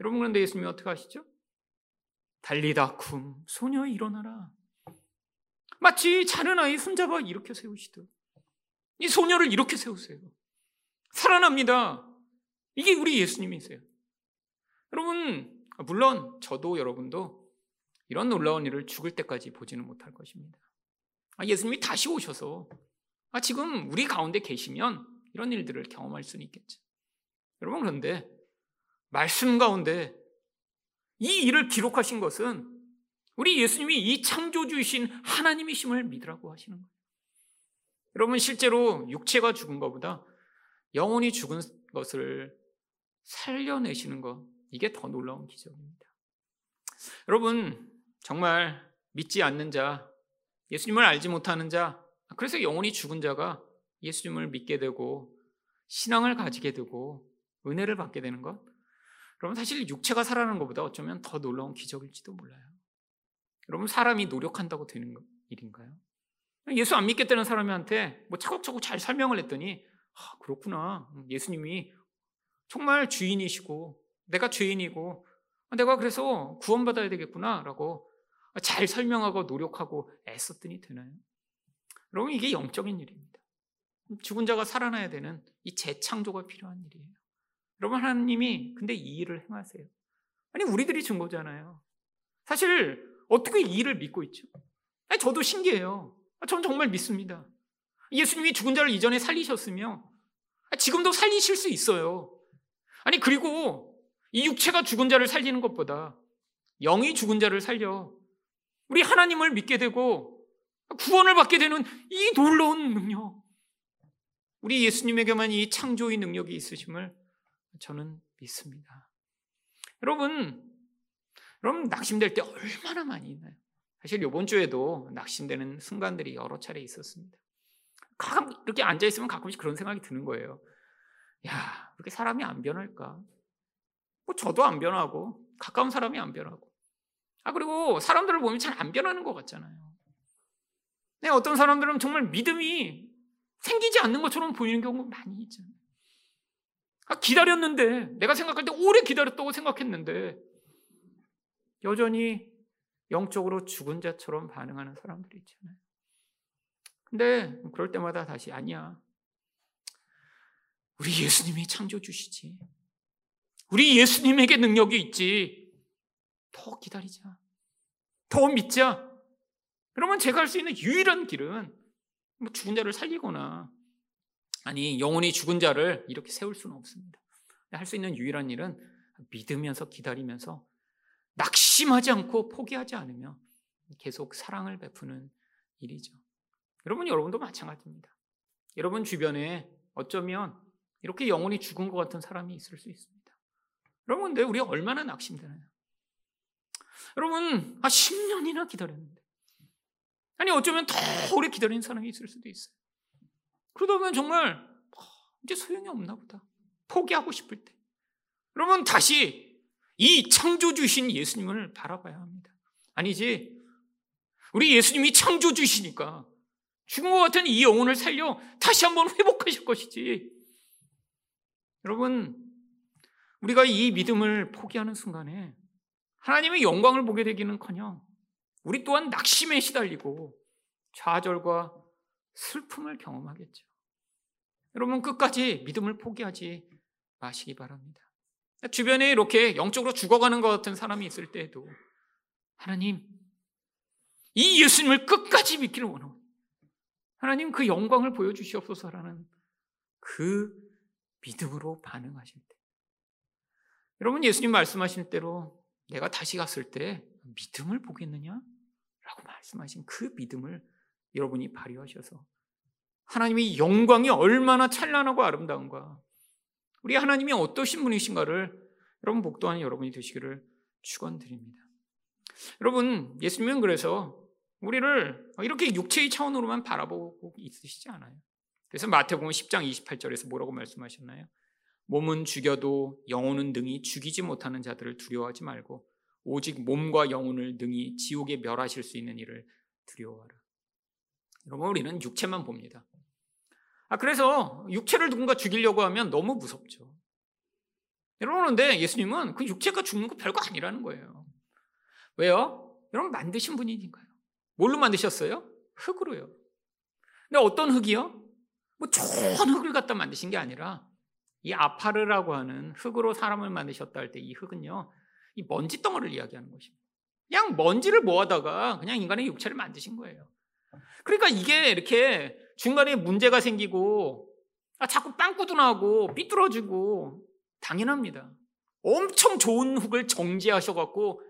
[SPEAKER 1] 여러분 그런데 예수님이 어떻게 하시죠? 달리다 쿰 소녀 일어나라. 마치 자는 아이 손잡아 이렇게 세우시듯 이 소녀를 이렇게 세우세요. 살아납니다. 이게 우리 예수님이세요. 여러분 물론 저도 여러분도 이런 놀라운 일을 죽을 때까지 보지는 못할 것입니다. 아, 예수님이 다시 오셔서 아, 지금 우리 가운데 계시면 이런 일들을 경험할 수는 있겠죠. 여러분 그런데 말씀 가운데 이 일을 기록하신 것은 우리 예수님이 이 창조주이신 하나님이심을 믿으라고 하시는 거예요. 여러분 실제로 육체가 죽은 것보다 영혼이 죽은 것을 살려내시는 것 이게 더 놀라운 기적입니다. 여러분 정말 믿지 않는 자, 예수님을 알지 못하는 자, 그래서 영혼이 죽은 자가 예수님을 믿게 되고 신앙을 가지게 되고 은혜를 받게 되는 것. 여러분 사실 육체가 살아나는 것보다 어쩌면 더 놀라운 기적일지도 몰라요. 여러분 사람이 노력한다고 되는 일인가요? 예수 안 믿겠다는 사람한테 뭐 차곡차곡 잘 설명을 했더니 아, 그렇구나. 예수님이 정말 주인이시고 내가 죄인이고 내가 그래서 구원받아야 되겠구나라고 잘 설명하고 노력하고 애썼더니 되나요? 여러분 이게 영적인 일입니다. 죽은 자가 살아나야 되는 이 재창조가 필요한 일이에요. 여러분 하나님이 근데 이 일을 행하세요. 아니 우리들이 준 거잖아요. 사실 어떻게 이 일을 믿고 있죠? 아니, 저도 신기해요. 저는 정말 믿습니다. 예수님이 죽은 자를 이전에 살리셨으며 지금도 살리실 수 있어요. 아니 그리고 이 육체가 죽은 자를 살리는 것보다 영이 죽은 자를 살려 우리 하나님을 믿게 되고 구원을 받게 되는 이 놀라운 능력. 우리 예수님에게만 이 창조의 능력이 있으심을 저는 믿습니다. 여러분, 여러분 낙심될 때 얼마나 많이 있나요? 사실 이번 주에도 낙심되는 순간들이 여러 차례 있었습니다. 가끔 이렇게 앉아 있으면 가끔씩 그런 생각이 드는 거예요. 야, 그렇게 사람이 안 변할까? 뭐 저도 안 변하고 가까운 사람이 안 변하고. 아 그리고 사람들을 보면 잘 안 변하는 것 같잖아요. 네, 어떤 사람들은 정말 믿음이 생기지 않는 것처럼 보이는 경우가 많이 있잖아요. 아, 기다렸는데 내가 생각할 때 오래 기다렸다고 생각했는데 여전히 영적으로 죽은 자처럼 반응하는 사람들이 있잖아요. 근데 그럴 때마다 다시 아니야. 우리 예수님이 창조주시지. 우리 예수님에게 능력이 있지. 더 기다리자. 더 믿자. 그러면 제가 할 수 있는 유일한 길은 뭐 죽은 자를 살리거나 아니 영혼이 죽은 자를 이렇게 세울 수는 없습니다. 할 수 있는 유일한 일은 믿으면서 기다리면서 낙심하지 않고 포기하지 않으며 계속 사랑을 베푸는 일이죠. 여러분 여러분도 마찬가지입니다. 여러분 주변에 어쩌면 이렇게 영혼이 죽은 것 같은 사람이 있을 수 있습니다. 여러분 근데 우리가 얼마나 낙심되나요? 여러분 아 10년이나 기다렸는데 아니 어쩌면 더 오래 기다리는 사람이 있을 수도 있어요. 그러다 보면 정말 이제 소용이 없나 보다. 포기하고 싶을 때. 그러면 다시 이 창조주신 예수님을 바라봐야 합니다. 아니지. 우리 예수님이 창조주시니까 죽은 것 같은 이 영혼을 살려 다시 한번 회복하실 것이지. 여러분, 우리가 이 믿음을 포기하는 순간에 하나님의 영광을 보게 되기는 커녕 우리 또한 낙심에 시달리고 좌절과 슬픔을 경험하겠죠. 여러분 끝까지 믿음을 포기하지 마시기 바랍니다. 주변에 이렇게 영적으로 죽어가는 것 같은 사람이 있을 때에도 하나님 이 예수님을 끝까지 믿기를 원하고 하나님 그 영광을 보여주시옵소서라는 그 믿음으로 반응하실 때 여러분 예수님 말씀하실 대로 내가 다시 갔을 때 믿음을 보겠느냐? 라고 말씀하신 그 믿음을 여러분이 발휘하셔서 하나님의 영광이 얼마나 찬란하고 아름다운가 우리 하나님이 어떠신 분이신가를 여러분 복도하는 여러분이 되시기를 축원드립니다. 여러분 예수님은 그래서 우리를 이렇게 육체의 차원으로만 바라보고 있으시지 않아요. 그래서 마태복음 10장 28절에서 뭐라고 말씀하셨나요? 몸은 죽여도 영혼은 능히 죽이지 못하는 자들을 두려워하지 말고 오직 몸과 영혼을 능히 지옥에 멸하실 수 있는 일을 두려워하라. 여러분 우리는 육체만 봅니다. 아 그래서 육체를 누군가 죽이려고 하면 너무 무섭죠. 그런데 예수님은 그 육체가 죽는 거 별거 아니라는 거예요. 왜요? 여러분 만드신 분이니까요. 뭘로 만드셨어요? 흙으로요. 근데 어떤 흙이요? 뭐 좋은 흙을 갖다 만드신 게 아니라 이 아파르라고 하는 흙으로 사람을 만드셨다 할 때 이 흙은요, 이 먼지 덩어리를 이야기하는 것입니다. 그냥 먼지를 모아다가 그냥 인간의 육체를 만드신 거예요. 그러니까 이게 이렇게 중간에 문제가 생기고 아, 자꾸 빵꾸도 나고 삐뚤어지고 당연합니다. 엄청 좋은 흙을 정지하셔갖고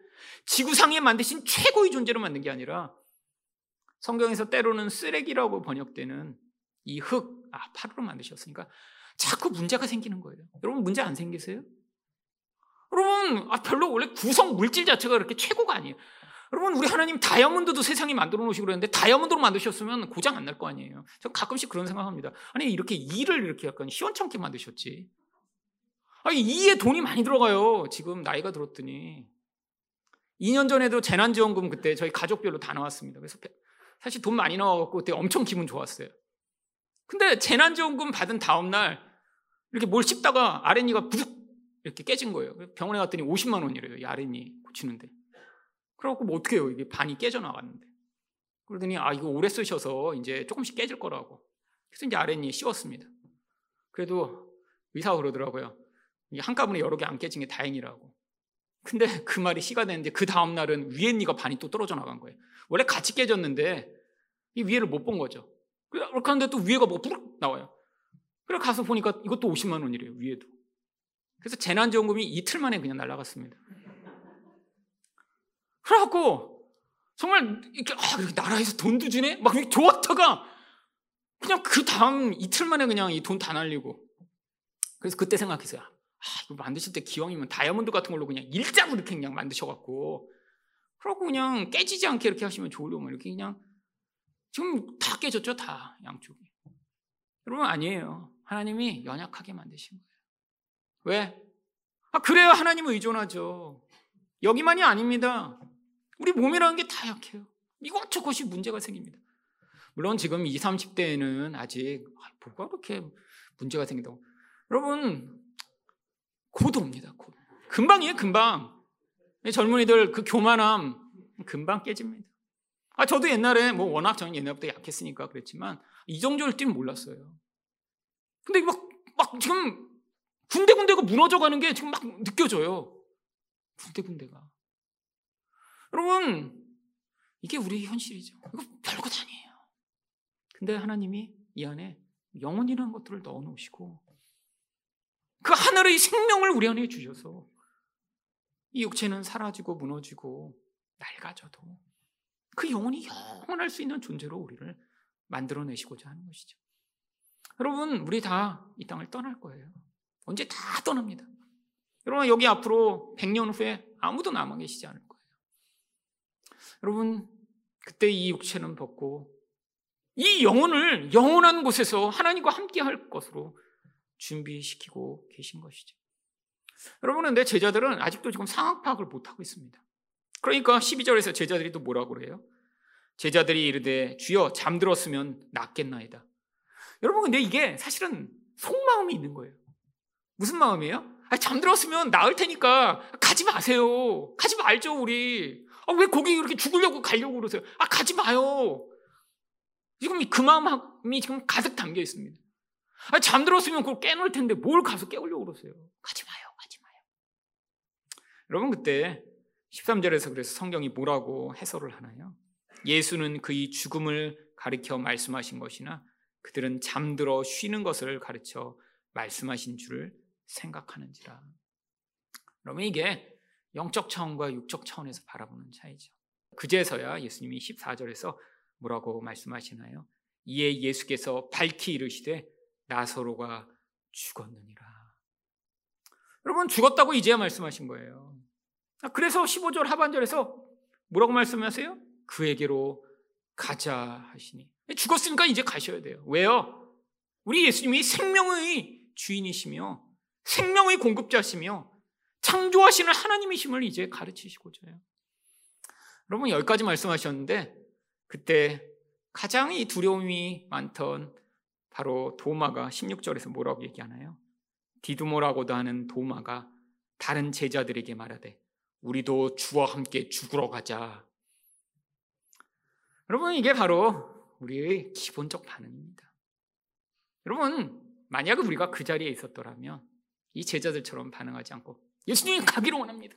[SPEAKER 1] 지구상에 만드신 최고의 존재로 만든 게 아니라 성경에서 때로는 쓰레기라고 번역되는 이 흙, 아, 파르로 만드셨으니까 자꾸 문제가 생기는 거예요. 여러분 문제 안 생기세요? 여러분 아, 별로 원래 구성 물질 자체가 그렇게 최고가 아니에요. 여러분 우리 하나님 다이아몬드도 세상에 만들어 놓으시고 그랬는데 다이아몬드로 만드셨으면 고장 안 날 거 아니에요. 저 가끔씩 그런 생각합니다. 아니 이렇게 이를 이렇게 약간 시원찮게 만드셨지. 아니 이에 돈이 많이 들어가요. 지금 나이가 들었더니 2년 전에도 재난지원금 그때 저희 가족별로 다 나왔습니다. 그래서 사실 돈 많이 나와갖고 그때 엄청 기분 좋았어요. 근데 재난지원금 받은 다음 날 이렇게 뭘 씹다가 아랫니가 부득 이렇게 깨진 거예요. 병원에 갔더니 50만 원이래요. 이 아랫니 고치는데. 그래갖고 뭐 어떻게 해요? 이게 반이 깨져 나갔는데. 그러더니 아 이거 오래 쓰셔서 이제 조금씩 깨질 거라고. 그래서 이제 아랫니 씌웠습니다. 그래도 의사가 그러더라고요. 한꺼번에 여러 개 안 깨진 게 다행이라고. 근데 그 말이 시가 됐는데 그 다음 날은 위에 니가 반이 또 떨어져 나간 거예요. 원래 같이 깨졌는데 이 위에를 못 본 거죠. 그렇게 하는데 또 위에가 뭐 부룩 나와요. 그래 가서 보니까 이것도 50만 원이래요. 위에도. 그래서 재난지원금이 이틀 만에 그냥 날라갔습니다. 그래갖고 정말 이렇게 아, 나라에서 돈도 주네? 막 이렇게 좋았다가 그냥 그 다음 이틀 만에 그냥 이 돈 다 날리고 그래서 그때 생각했어요. 아, 이거 만드실 때 기왕이면 다이아몬드 같은 걸로 그냥 일자로 이렇게 그냥 만드셔갖고 그러고 그냥 깨지지 않게 이렇게 하시면 좋으려면 이렇게 그냥 지금 다 깨졌죠, 다 양쪽이. 여러분 아니에요. 하나님이 연약하게 만드신 거예요. 왜? 아, 그래야 하나님을 의존하죠. 여기만이 아닙니다. 우리 몸이라는 게 다 약해요. 이것저 것이 문제가 생깁니다. 물론 지금 20, 30대에는 아직 아, 뭐가 그렇게 문제가 생긴다고. 여러분 곧 옵니다. 곧. 금방이에요, 금방. 젊은이들 그 교만함 금방 깨집니다. 아, 저도 옛날에 뭐 워낙 저는 옛날부터 약했으니까 그랬지만 이 정도일 줄은 몰랐어요. 근데 막, 막 지금 군데군데가 무너져 가는 게 지금 막 느껴져요. 군데군데가. 여러분, 이게 우리 현실이죠. 이거 별것 아니에요. 근데 하나님이 이 안에 영혼이라는 것들을 넣어 놓으시고 그 하늘의 생명을 우리 안에 주셔서 이 육체는 사라지고 무너지고 낡아져도 그 영혼이 영원할 수 있는 존재로 우리를 만들어내시고자 하는 것이죠. 여러분, 우리 다 이 땅을 떠날 거예요. 언제 다 떠납니다. 여러분, 여기 앞으로 100년 후에 아무도 남아 계시지 않을. 여러분, 그때 이 육체는 벗고 이 영혼을 영원한 곳에서 하나님과 함께 할 것으로 준비시키고 계신 것이죠. 여러분은 내 제자들은 아직도 지금 상황 파악을 못하고 있습니다. 그러니까 12절에서 제자들이 또 뭐라고 그래요? 제자들이 이르되 주여 잠들었으면 낫겠나이다. 여러분 근데 이게 사실은 속마음이 있는 거예요. 무슨 마음이에요? 아, 잠들었으면 나을 테니까 가지 마세요. 가지 말죠 우리. 아, 왜 거기 이렇게 죽으려고 가려고 그러세요? 아 가지 마요. 지금 그 마음이 지금 가득 담겨 있습니다. 아, 잠들었으면 그걸 깨놓을 텐데 뭘 가서 깨우려고 그러세요? 가지 마요, 가지 마요. 여러분 그때 13절에서 그래서 성경이 뭐라고 해설을 하나요? 예수는 그의 죽음을 가리켜 말씀하신 것이나 그들은 잠들어 쉬는 것을 가르쳐 말씀하신 줄을 생각하는지라. 그러면 이게 영적 차원과 육적 차원에서 바라보는 차이죠. 그제서야 예수님이 14절에서 뭐라고 말씀하시나요? 이에 예수께서 밝히 이르시되 나서로가 죽었느니라. 여러분 죽었다고 이제야 말씀하신 거예요. 아, 그래서 15절 하반절에서 뭐라고 말씀하세요? 그에게로 가자 하시니 죽었으니까 이제 가셔야 돼요. 왜요? 우리 예수님이 생명의 주인이시며 생명의 공급자시며 창조하시는 하나님이심을 이제 가르치시고자 해요. 여러분 여기까지 말씀하셨는데 그때 가장 이 두려움이 많던 바로 도마가 16절에서 뭐라고 얘기하나요? 디두모라고도 하는 도마가 다른 제자들에게 말하되 우리도 주와 함께 죽으러 가자. 여러분 이게 바로 우리의 기본적 반응입니다. 여러분 만약 우리가 그 자리에 있었더라면 이 제자들처럼 반응하지 않고 예수님이 가기를 원합니다.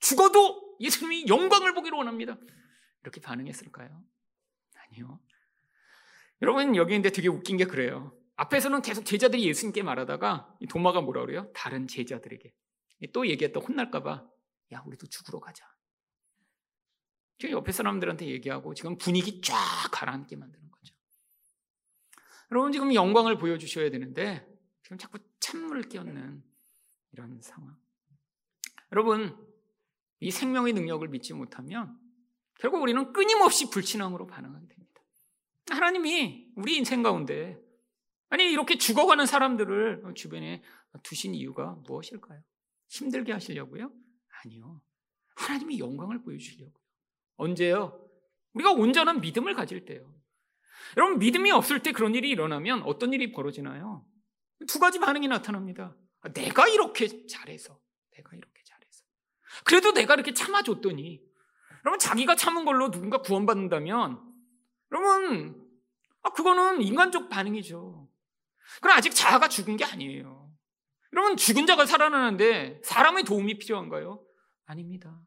[SPEAKER 1] 죽어도 예수님이 영광을 보기를 원합니다. 이렇게 반응했을까요? 아니요. 여러분 여기 있는데 되게 웃긴 게 그래요. 앞에서는 계속 제자들이 예수님께 말하다가 도마가 뭐라 그래요? 다른 제자들에게 또 얘기했다 혼날까봐 야 우리도 죽으러 가자. 지금 옆에 사람들한테 얘기하고 지금 분위기 쫙 가라앉게 만드는 거죠. 여러분 지금 영광을 보여주셔야 되는데 지금 자꾸 찬물을 끼얹는 이런 상황. 여러분 이 생명의 능력을 믿지 못하면 결국 우리는 끊임없이 불신앙으로 반응하게 됩니다. 하나님이 우리 인생 가운데 아니 이렇게 죽어가는 사람들을 주변에 두신 이유가 무엇일까요? 힘들게 하시려고요? 아니요. 하나님이 영광을 보여주시려고요. 언제요? 우리가 온전한 믿음을 가질 때요. 여러분 믿음이 없을 때 그런 일이 일어나면 어떤 일이 벌어지나요? 두 가지 반응이 나타납니다. 아, 내가 이렇게 잘해서, 내가 이렇게. 그래도 내가 이렇게 참아줬더니, 여러분 자기가 참은 걸로 누군가 구원받는다면, 여러분 아, 그거는 인간적 반응이죠. 그럼 아직 자아가 죽은 게 아니에요. 여러분 죽은 자가 살아나는데 사람의 도움이 필요한가요? 아닙니다.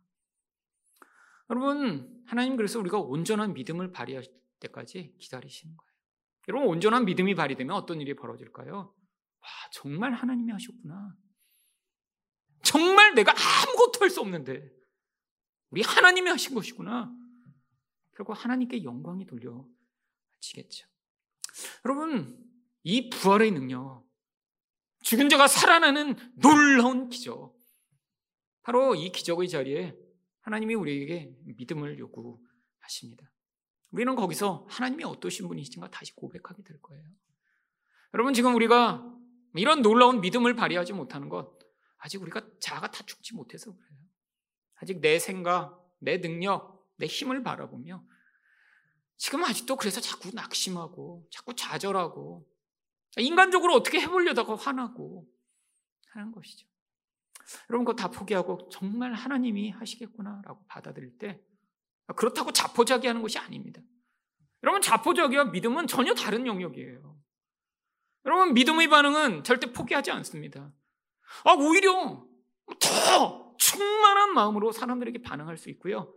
[SPEAKER 1] 여러분 하나님 그래서 우리가 온전한 믿음을 발휘할 때까지 기다리시는 거예요. 여러분 온전한 믿음이 발휘되면 어떤 일이 벌어질까요? 와 정말 하나님이 하셨구나. 정말 내가 아무것도 할 수 없는데 우리 하나님이 하신 것이구나. 결국 하나님께 영광이 돌려지겠죠. 여러분 이 부활의 능력, 죽은 자가 살아나는 놀라운 기적. 바로 이 기적의 자리에 하나님이 우리에게 믿음을 요구하십니다. 우리는 거기서 하나님이 어떠신 분이신가 다시 고백하게 될 거예요. 여러분, 지금 우리가 이런 놀라운 믿음을 발휘하지 못하는 것, 아직 우리가 자아가 다 죽지 못해서 그래요. 아직 내 생각, 내 능력, 내 힘을 바라보며 지금 아직도 그래서 자꾸 낙심하고, 자꾸 좌절하고, 인간적으로 어떻게 해보려다가 화나고 하는 것이죠. 여러분 그거 다 포기하고 정말 하나님이 하시겠구나라고 받아들일 때 그렇다고 자포자기하는 것이 아닙니다. 여러분 자포자기와 믿음은 전혀 다른 영역이에요. 여러분 믿음의 반응은 절대 포기하지 않습니다. 아 오히려 더 충만한 마음으로 사람들에게 반응할 수 있고요.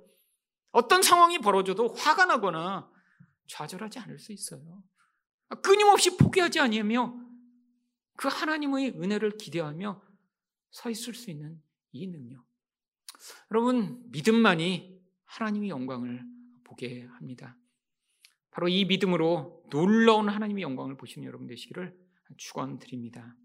[SPEAKER 1] 어떤 상황이 벌어져도 화가 나거나 좌절하지 않을 수 있어요. 끊임없이 포기하지 아니하며 그 하나님의 은혜를 기대하며 서 있을 수 있는 이 능력. 여러분, 믿음만이 하나님의 영광을 보게 합니다. 바로 이 믿음으로 놀라운 하나님의 영광을 보시는 여러분 되시기를 축원드립니다.